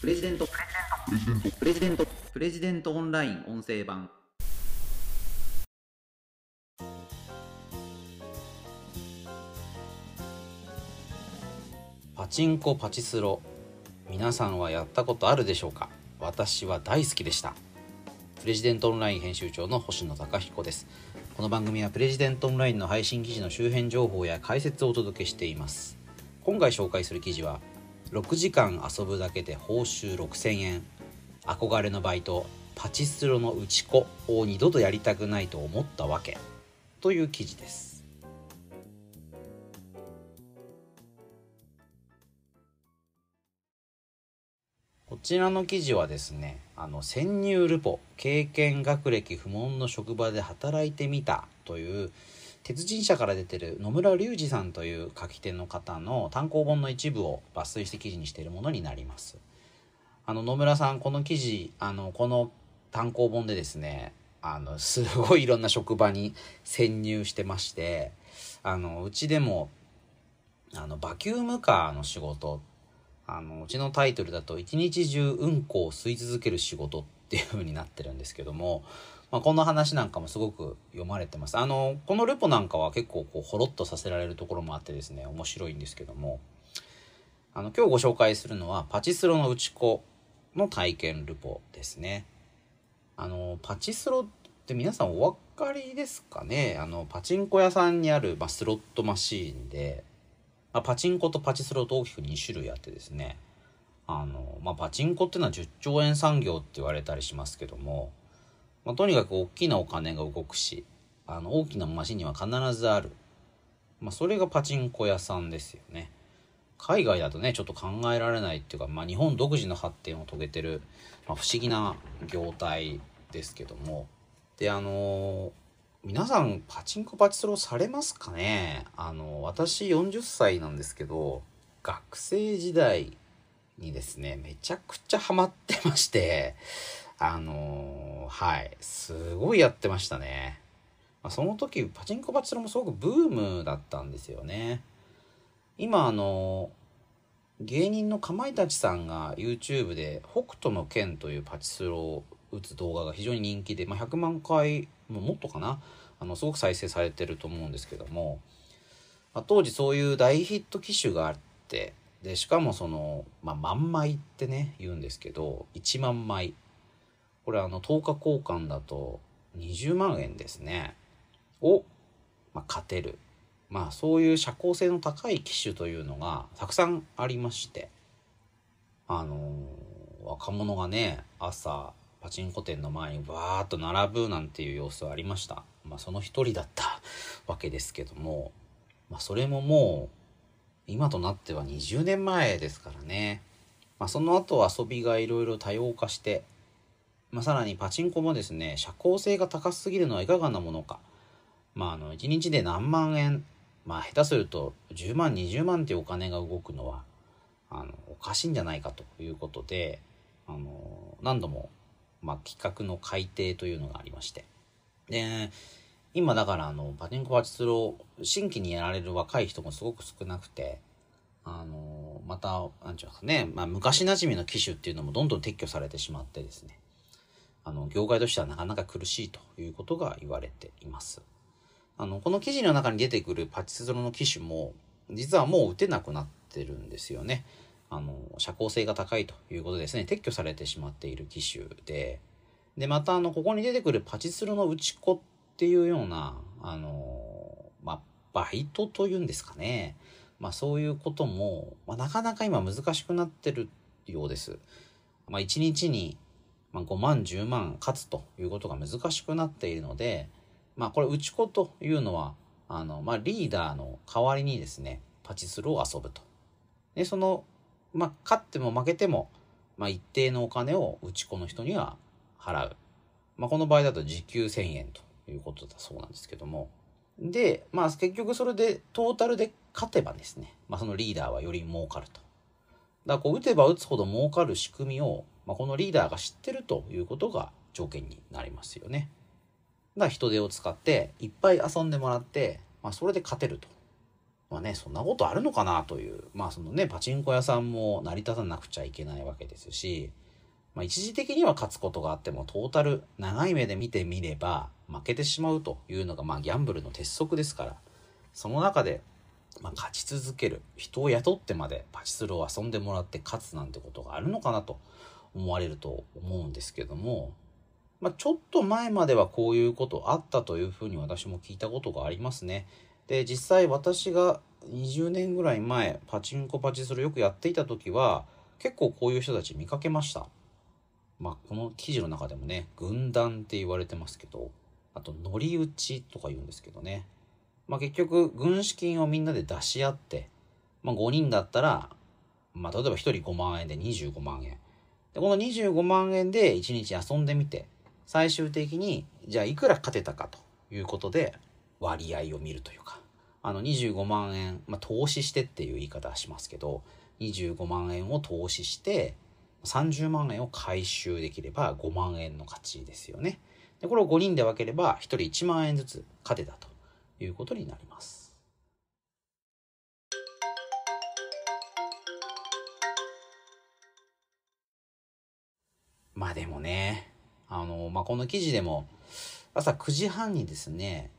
プレジデント。プレジデント。プレジデントオンライン音声版。パチンコパチスロ。皆さんはやったことあるでしょうか？私は大好きでした。プレジデントオンライン編集長の星野貴彦です。この番組はプレジデントオンラインの配信記事の周辺情報や解説をお届けしています。今回紹介する記事は6時間遊ぶだけで報酬6000円。憧れのバイトパチスロの打ち子を二度とやりたくないと思ったわけ。という記事です。こちらの記事はですねあの潜入ルポ経験学歴不問の職場で働いてみたという鉄人社から出てる野村隆二さんという書き手の方の単行本の一部を抜粋して記事にしているものになります。あの野村さんこの記事あのこの単行本でですねあのすごいいろんな職場に潜入してましてあのうちでもあのバキュームカーの仕事あのうちのタイトルだと「一日中うんこを吸い続ける仕事」っっていう風になってるんですけども、まあ、この話なんかもすごく読まれてます。あのこのレポなんかは結構こうほろっとさせられるところもあってですね面白いんですけども。あの今日ご紹介するのはパチスロの打ち子の体験ルポですね。あのパチスロって皆さんお分かりですかね？あのパチンコ屋さんにある、まあ、スロットマシーンでまあ、パチンコとパチスロと大きく2種類あってですね。あの、まあ、パチンコっていうのは10兆円産業って言われたりしますけども、まあ、とにかく大きなお金が動くしあの大きなマシンには必ずある、まあ、それがパチンコ屋さんですよね。海外だとねちょっと考えられないっていうか、まあ、日本独自の発展を遂げてる、まあ、不思議な業態ですけども。であの皆さんパチンコパチスロされますかね？あの私40歳なんですけど学生時代にですねめちゃくちゃハマってましてあのはいすごいやってましたね、まあ、その時パチンコパチスロもすごくブームだったんですよね。今あの芸人のかまいたちさんが YouTube で「北斗の拳」というパチスロを打つ動画が非常に人気で、まあ、100万回ももっとかなあのすごく再生されてると思うんですけども、まあ、当時そういう大ヒット機種があってでしかもその、まあ、万枚ってね言うんですけど1万枚。これあの10日交換だと20万円ですね。を、まあ、勝てる。まあそういう社交性の高い機種というのがたくさんありまして。あのー、若者がね朝パチンコ店の前にバーッと並ぶなんていう様子はありました。まあその一人だったわけですけども、まあそれももう今となっては20年前ですからね。まあその後遊びがいろいろ多様化して、まあさらにパチンコもですね、社交性が高すぎるのはいかがなものか。まああの1日で何万円、まあ下手すると10万20万っていうお金が動くのはあのおかしいんじゃないかということで、あの何度もまあ、企画の改定というのがありまして。で、今だからあの、パチンコパチスロ、新規にやられる若い人もすごく少なくて、あの、また、なんちゅうかね、まあ、昔馴染みの機種っていうのもどんどん撤去されてしまってですね、あの、業界としてはなかなか苦しいということが言われています。あの、この記事の中に出てくるパチスロの機種も、実はもう打てなくなってるんですよね。あの、社交性が高いということですね、撤去されてしまっている機種で、で、また、あの、ここに出てくるパチスロの打ち子っていうような、あの、まあ、バイトというんですかね。まあ、そういうことも、まあ、なかなか今難しくなってるようです。まあ、1日に、まあ、5万、10万勝つということが難しくなっているので、まあ、これ、打ち子というのは、あの、まあ、リーダーの代わりにですね、パチスロを遊ぶと。で、そのまあ、勝っても負けても、まあ、一定のお金を打ち子の人には払う。まあ、この場合だと時給1000円ということだそうなんですけども。で、まあ、結局それでトータルで勝てばですね、まあ、そのリーダーはより儲かると。だからこう打てば打つほど儲かる仕組みを、まあ、このリーダーが知ってるということが条件になりますよね。だから人手を使っていっぱい遊んでもらって、まあ、それで勝てるとまあね、そんなことあるのかなという、まあそのね、パチンコ屋さんも成り立たなくちゃいけないわけですし、まあ一時的には勝つことがあっても、トータル長い目で見てみれば、負けてしまうというのが、まあギャンブルの鉄則ですから、その中で、まあ勝ち続ける、人を雇ってまでパチスロを遊んでもらって勝つなんてことがあるのかなと思われると思うんですけども、まあちょっと前まではこういうことあったというふうに私も聞いたことがありますね。で実際私が20年ぐらい前パチンコパチスロよくやっていた時は結構こういう人たち見かけましたまあこの記事の中でもね軍団って言われてますけどあと乗り打ちとか言うんですけどね。まあ結局軍資金をみんなで出し合ってまあ5人だったらまあ例えば1人5万円で25万円。でこの25万円で1日遊んでみて最終的にじゃあいくら勝てたかということで割合を見るというか。あの25万円、まあ、投資してっていう言い方はしますけど25万円を投資して30万円を回収できれば5万円の勝ちですよね。でこれを5人で分ければ1人1万円ずつ勝てたということになります。まあでもね、あの、まあ、この記事でも朝9時半にですね、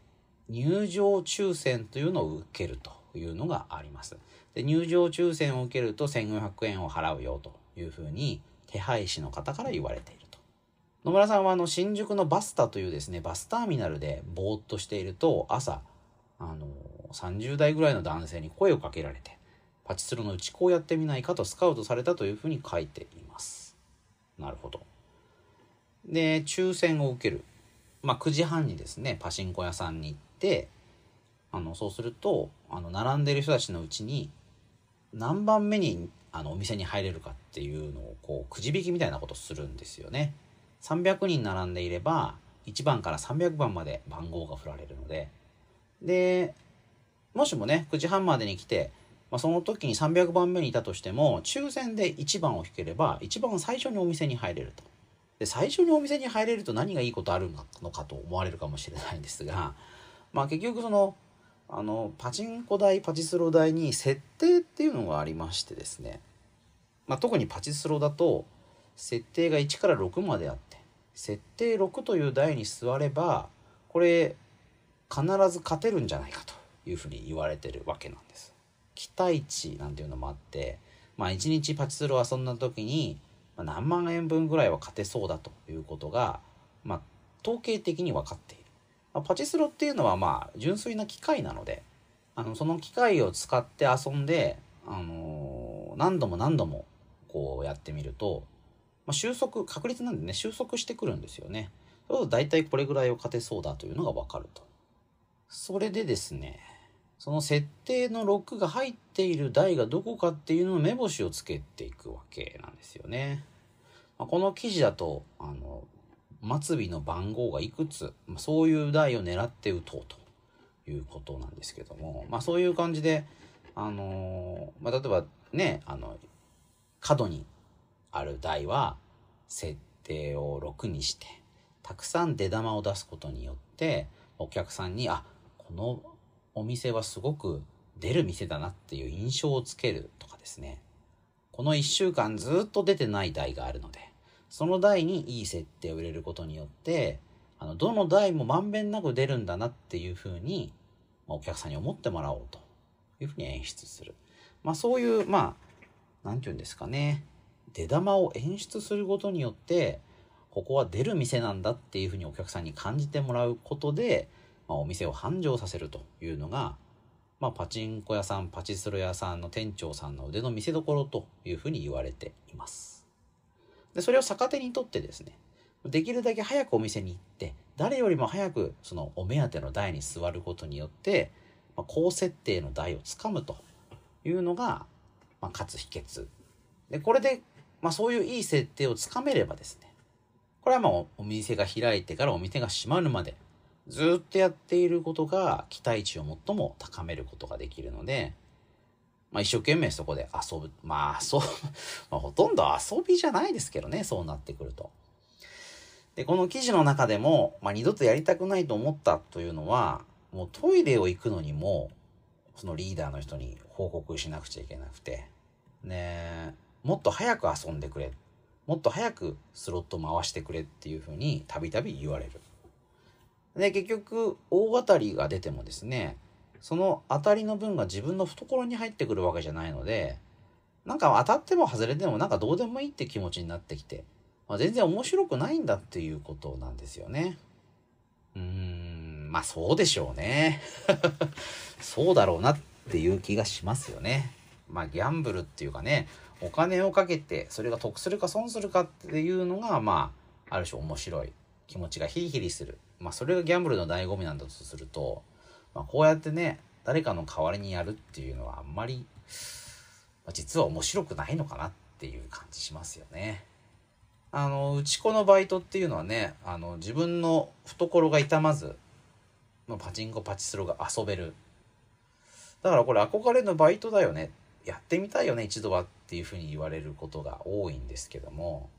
入場抽選というのを受けるというのがあります。で入場抽選を受けると1500円を払うよというふうに手配師の方から言われていると。野村さんはあの新宿のバスタというですね、バスターミナルでぼーっとしていると朝、あの30代ぐらいの男性に声をかけられて、パチスロの打ち子をやってみないかとスカウトされたというふうに書いています。なるほど。で、抽選を受ける。まあ9時半にですね、パチンコ屋さんに行って、てあのそうするとあの並んでる人たちのうちに何番目にあのお店に入れるかっていうのをこうくじ引きみたいなことするんですよね。300人並んでいれば1番から300番まで番号が振られるのででもしもね9時半までに来て、まあ、その時に300番目にいたとしても抽選で1番を引ければ1番最初にお店に入れると。で最初にお店に入れると何がいいことあるのかと思われるかもしれないんですがまあ結局そのあのパチンコ台パチスロ台に設定っていうのがありましてですね、まあ、特にパチスロだと設定が1から6まであって設定6という台に座ればこれ必ず勝てるんじゃないかというふうに言われてるわけなんです。期待値なんていうのもあってまあ1日パチスロ遊んだ時に何万円分ぐらいは勝てそうだということがまあ統計的に分かっている。まあ、パチスロっていうのはまあ純粋な機械なのであのその機械を使って遊んで、あのー、何度も何度もこうやってみると、まあ、収束確率なんでね収束してくるんですよね。そうすると大体これぐらいを勝てそうだというのが分かると。それでですねその設定の6が入っている台がどこかっていうのを目星をつけていくわけなんですよね。まあ、この記事だとあの末尾の番号がいくつ、ま、そういう台を狙って打とうということなんですけども、まあ、そういう感じで、あのー、まあ、例えばねあの角にある台は設定を6にしてたくさん出玉を出すことによってお客さんにあこのお店はすごく出る店だなっていう印象をつけるとかですね。この1週間ずっと出てない台があるのでその台にいい設定を入れることによって、あの、どの台もまんべんなく出るんだなっていうふうに、まあ、お客さんに思ってもらおうというふうに演出する。まあそういう、まあ、なんて言うんですかね。出玉を演出することによって、ここは出る店なんだっていうふうにお客さんに感じてもらうことで、まあ、お店を繁盛させるというのが、まあ、パチンコ屋さん、パチスロ屋さんの店長さんの腕の見せ所というふうに言われています。で、それを逆手にとってですね、できるだけ早くお店に行って、誰よりも早くそのお目当ての台に座ることによって、まあ、高設定の台をつかむというのが、まあ、勝つ秘訣。で、これで、まあ、そういういい設定をつかめればですね、これはまあお店が開いてからお店が閉まるまでずっとやっていることが期待値を最も高めることができるので、まあ、一生懸命そこで遊ぶ。まあ、そう、まあ、ほとんど遊びじゃないですけどね、そうなってくると。で、この記事の中でも、まあ、二度とやりたくないと思ったというのは、もうトイレを行くのにも、そのリーダーの人に報告しなくちゃいけなくてねもっと早く遊んでくれもっと早くスロット回してくれっていうふうにたびたび言われる。で結局大当たりが出てもですねその当たりの分が自分の懐に入ってくるわけじゃないのでなんか当たっても外れてもなんかどうでもいいって気持ちになってきて、まあ、全然面白くないんだっていうことなんですよね。うーんまあそうでしょうね。そうだろうなっていう気がしますよね。まあギャンブルっていうかねお金をかけてそれが得するか損するかっていうのがまあある種面白い気持ちがヒリヒリする。まあそれがギャンブルの醍醐味なんだとすると、まあ、こうやってね誰かの代わりにやるっていうのはあんまり、まあ、実は面白くないのかなっていう感じしますよね。あのうち子のバイトっていうのはねあの自分の懐が痛まず、まあ、パチンコパチスロが遊べる。だからこれ憧れのバイトだよね。やってみたいよね一度はっていうふうに言われることが多いんですけども。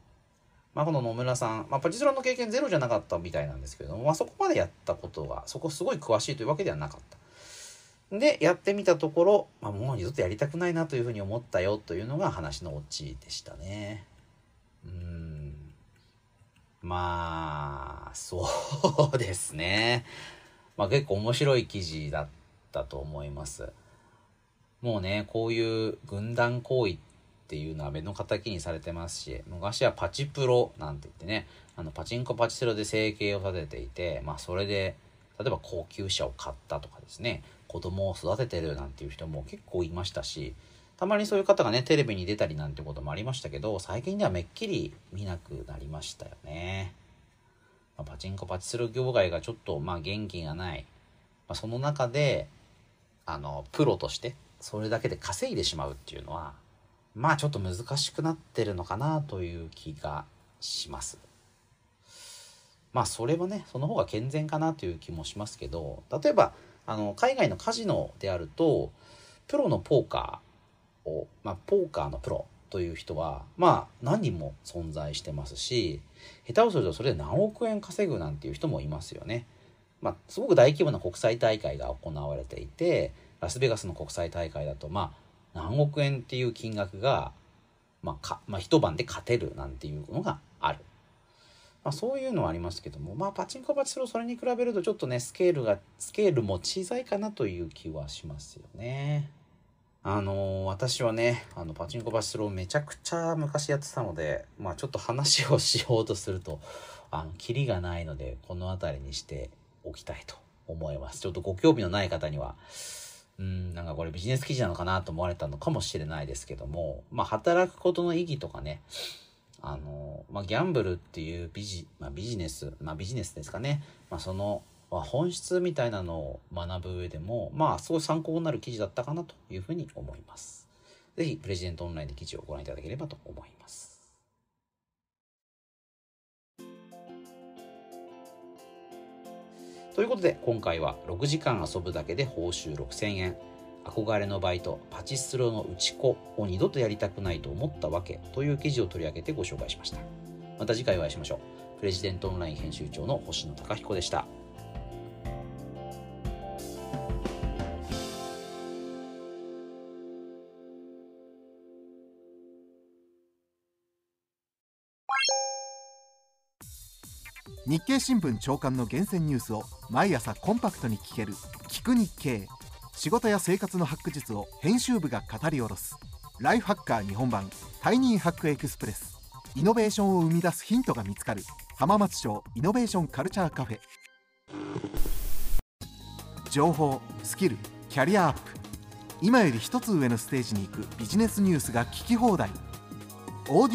まあ、この野村さん、まあ、パチスロの経験ゼロじゃなかったみたいなんですけども、まあ、そこまでやったことがそこすごい詳しいというわけではなかった。でやってみたところ、まあ、もう二度とやりたくないなというふうに思ったよというのが話のオチでしたね。うん。まあそうですね。まあ結構面白い記事だったと思います。もうねこういう軍団行為ってていうのは目の敵にされてますし昔はパチプロなんて言ってねあのパチンコパチスロで生計を立てていてまあそれで例えば高級車を買ったとかですね子供を育ててるなんていう人も結構いましたしたまにそういう方がねテレビに出たりなんてこともありましたけど最近ではめっきり見なくなりましたよね、まあ、パチンコパチスロ業界がちょっとまあ元気がない、まあ、その中であのプロとしてそれだけで稼いでしまうっていうのはまあちょっと難しくなってるのかなという気がします。まあそれはねその方が健全かなという気もしますけど例えばあの海外のカジノであるとプロのポーカーを、まあ、ポーカーのプロという人はまあ何人も存在してますし下手をするとそれで何億円稼ぐなんていう人もいますよね。まあ、すごく大規模な国際大会が行われていてラスベガスの国際大会だとまあ何億円っていう金額が、まあまあ、一晩で勝てるなんていうのがある。まあ、そういうのはありますけども、まあ、パチンコパチスロそれに比べるとちょっとねスケールがスケールも小さいかなという気はしますよね。あのー私はねあのパチンコパチスロをめちゃくちゃ昔やってたので、まあ、ちょっと話をしようとするとあのキリがないのでこの辺りにしておきたいと思います。ちょっとご興味のない方にはうんなんかこれビジネス記事なのかなと思われたのかもしれないですけども、まあ、働くことの意義とかねあの、まあ、ギャンブルっていうビジ,、まあ、ビジネス、まあ、ビジネスですかね、まあ、その、まあ、本質みたいなのを学ぶ上でも、まあ、すごい参考になる記事だったかなというふうに思います。ぜひ、プレジデントオンラインで記事をご覧いただければと思います。ということで、今回は6時間遊ぶだけで報酬6000円。憧れのバイト、パチスロの打ち子を二度とやりたくないと思ったわけという記事を取り上げてご紹介しました。また次回お会いしましょう。プレジデントオンライン編集長の星野貴彦でした。日経新聞朝刊の厳選ニュースを毎朝コンパクトに聞ける「聞く日経」仕事や生活のハック術を編集部が語り下ろす。ライフハッカー日本版。タイニーハックエクスプレス。イノベーションを生み出すヒントが見つかる。浜松町イノベーションカルチャーカフェ。情報スキルキャリアアップ。今より一つ上のステージに行くビジネスニュースが聞き放題。オ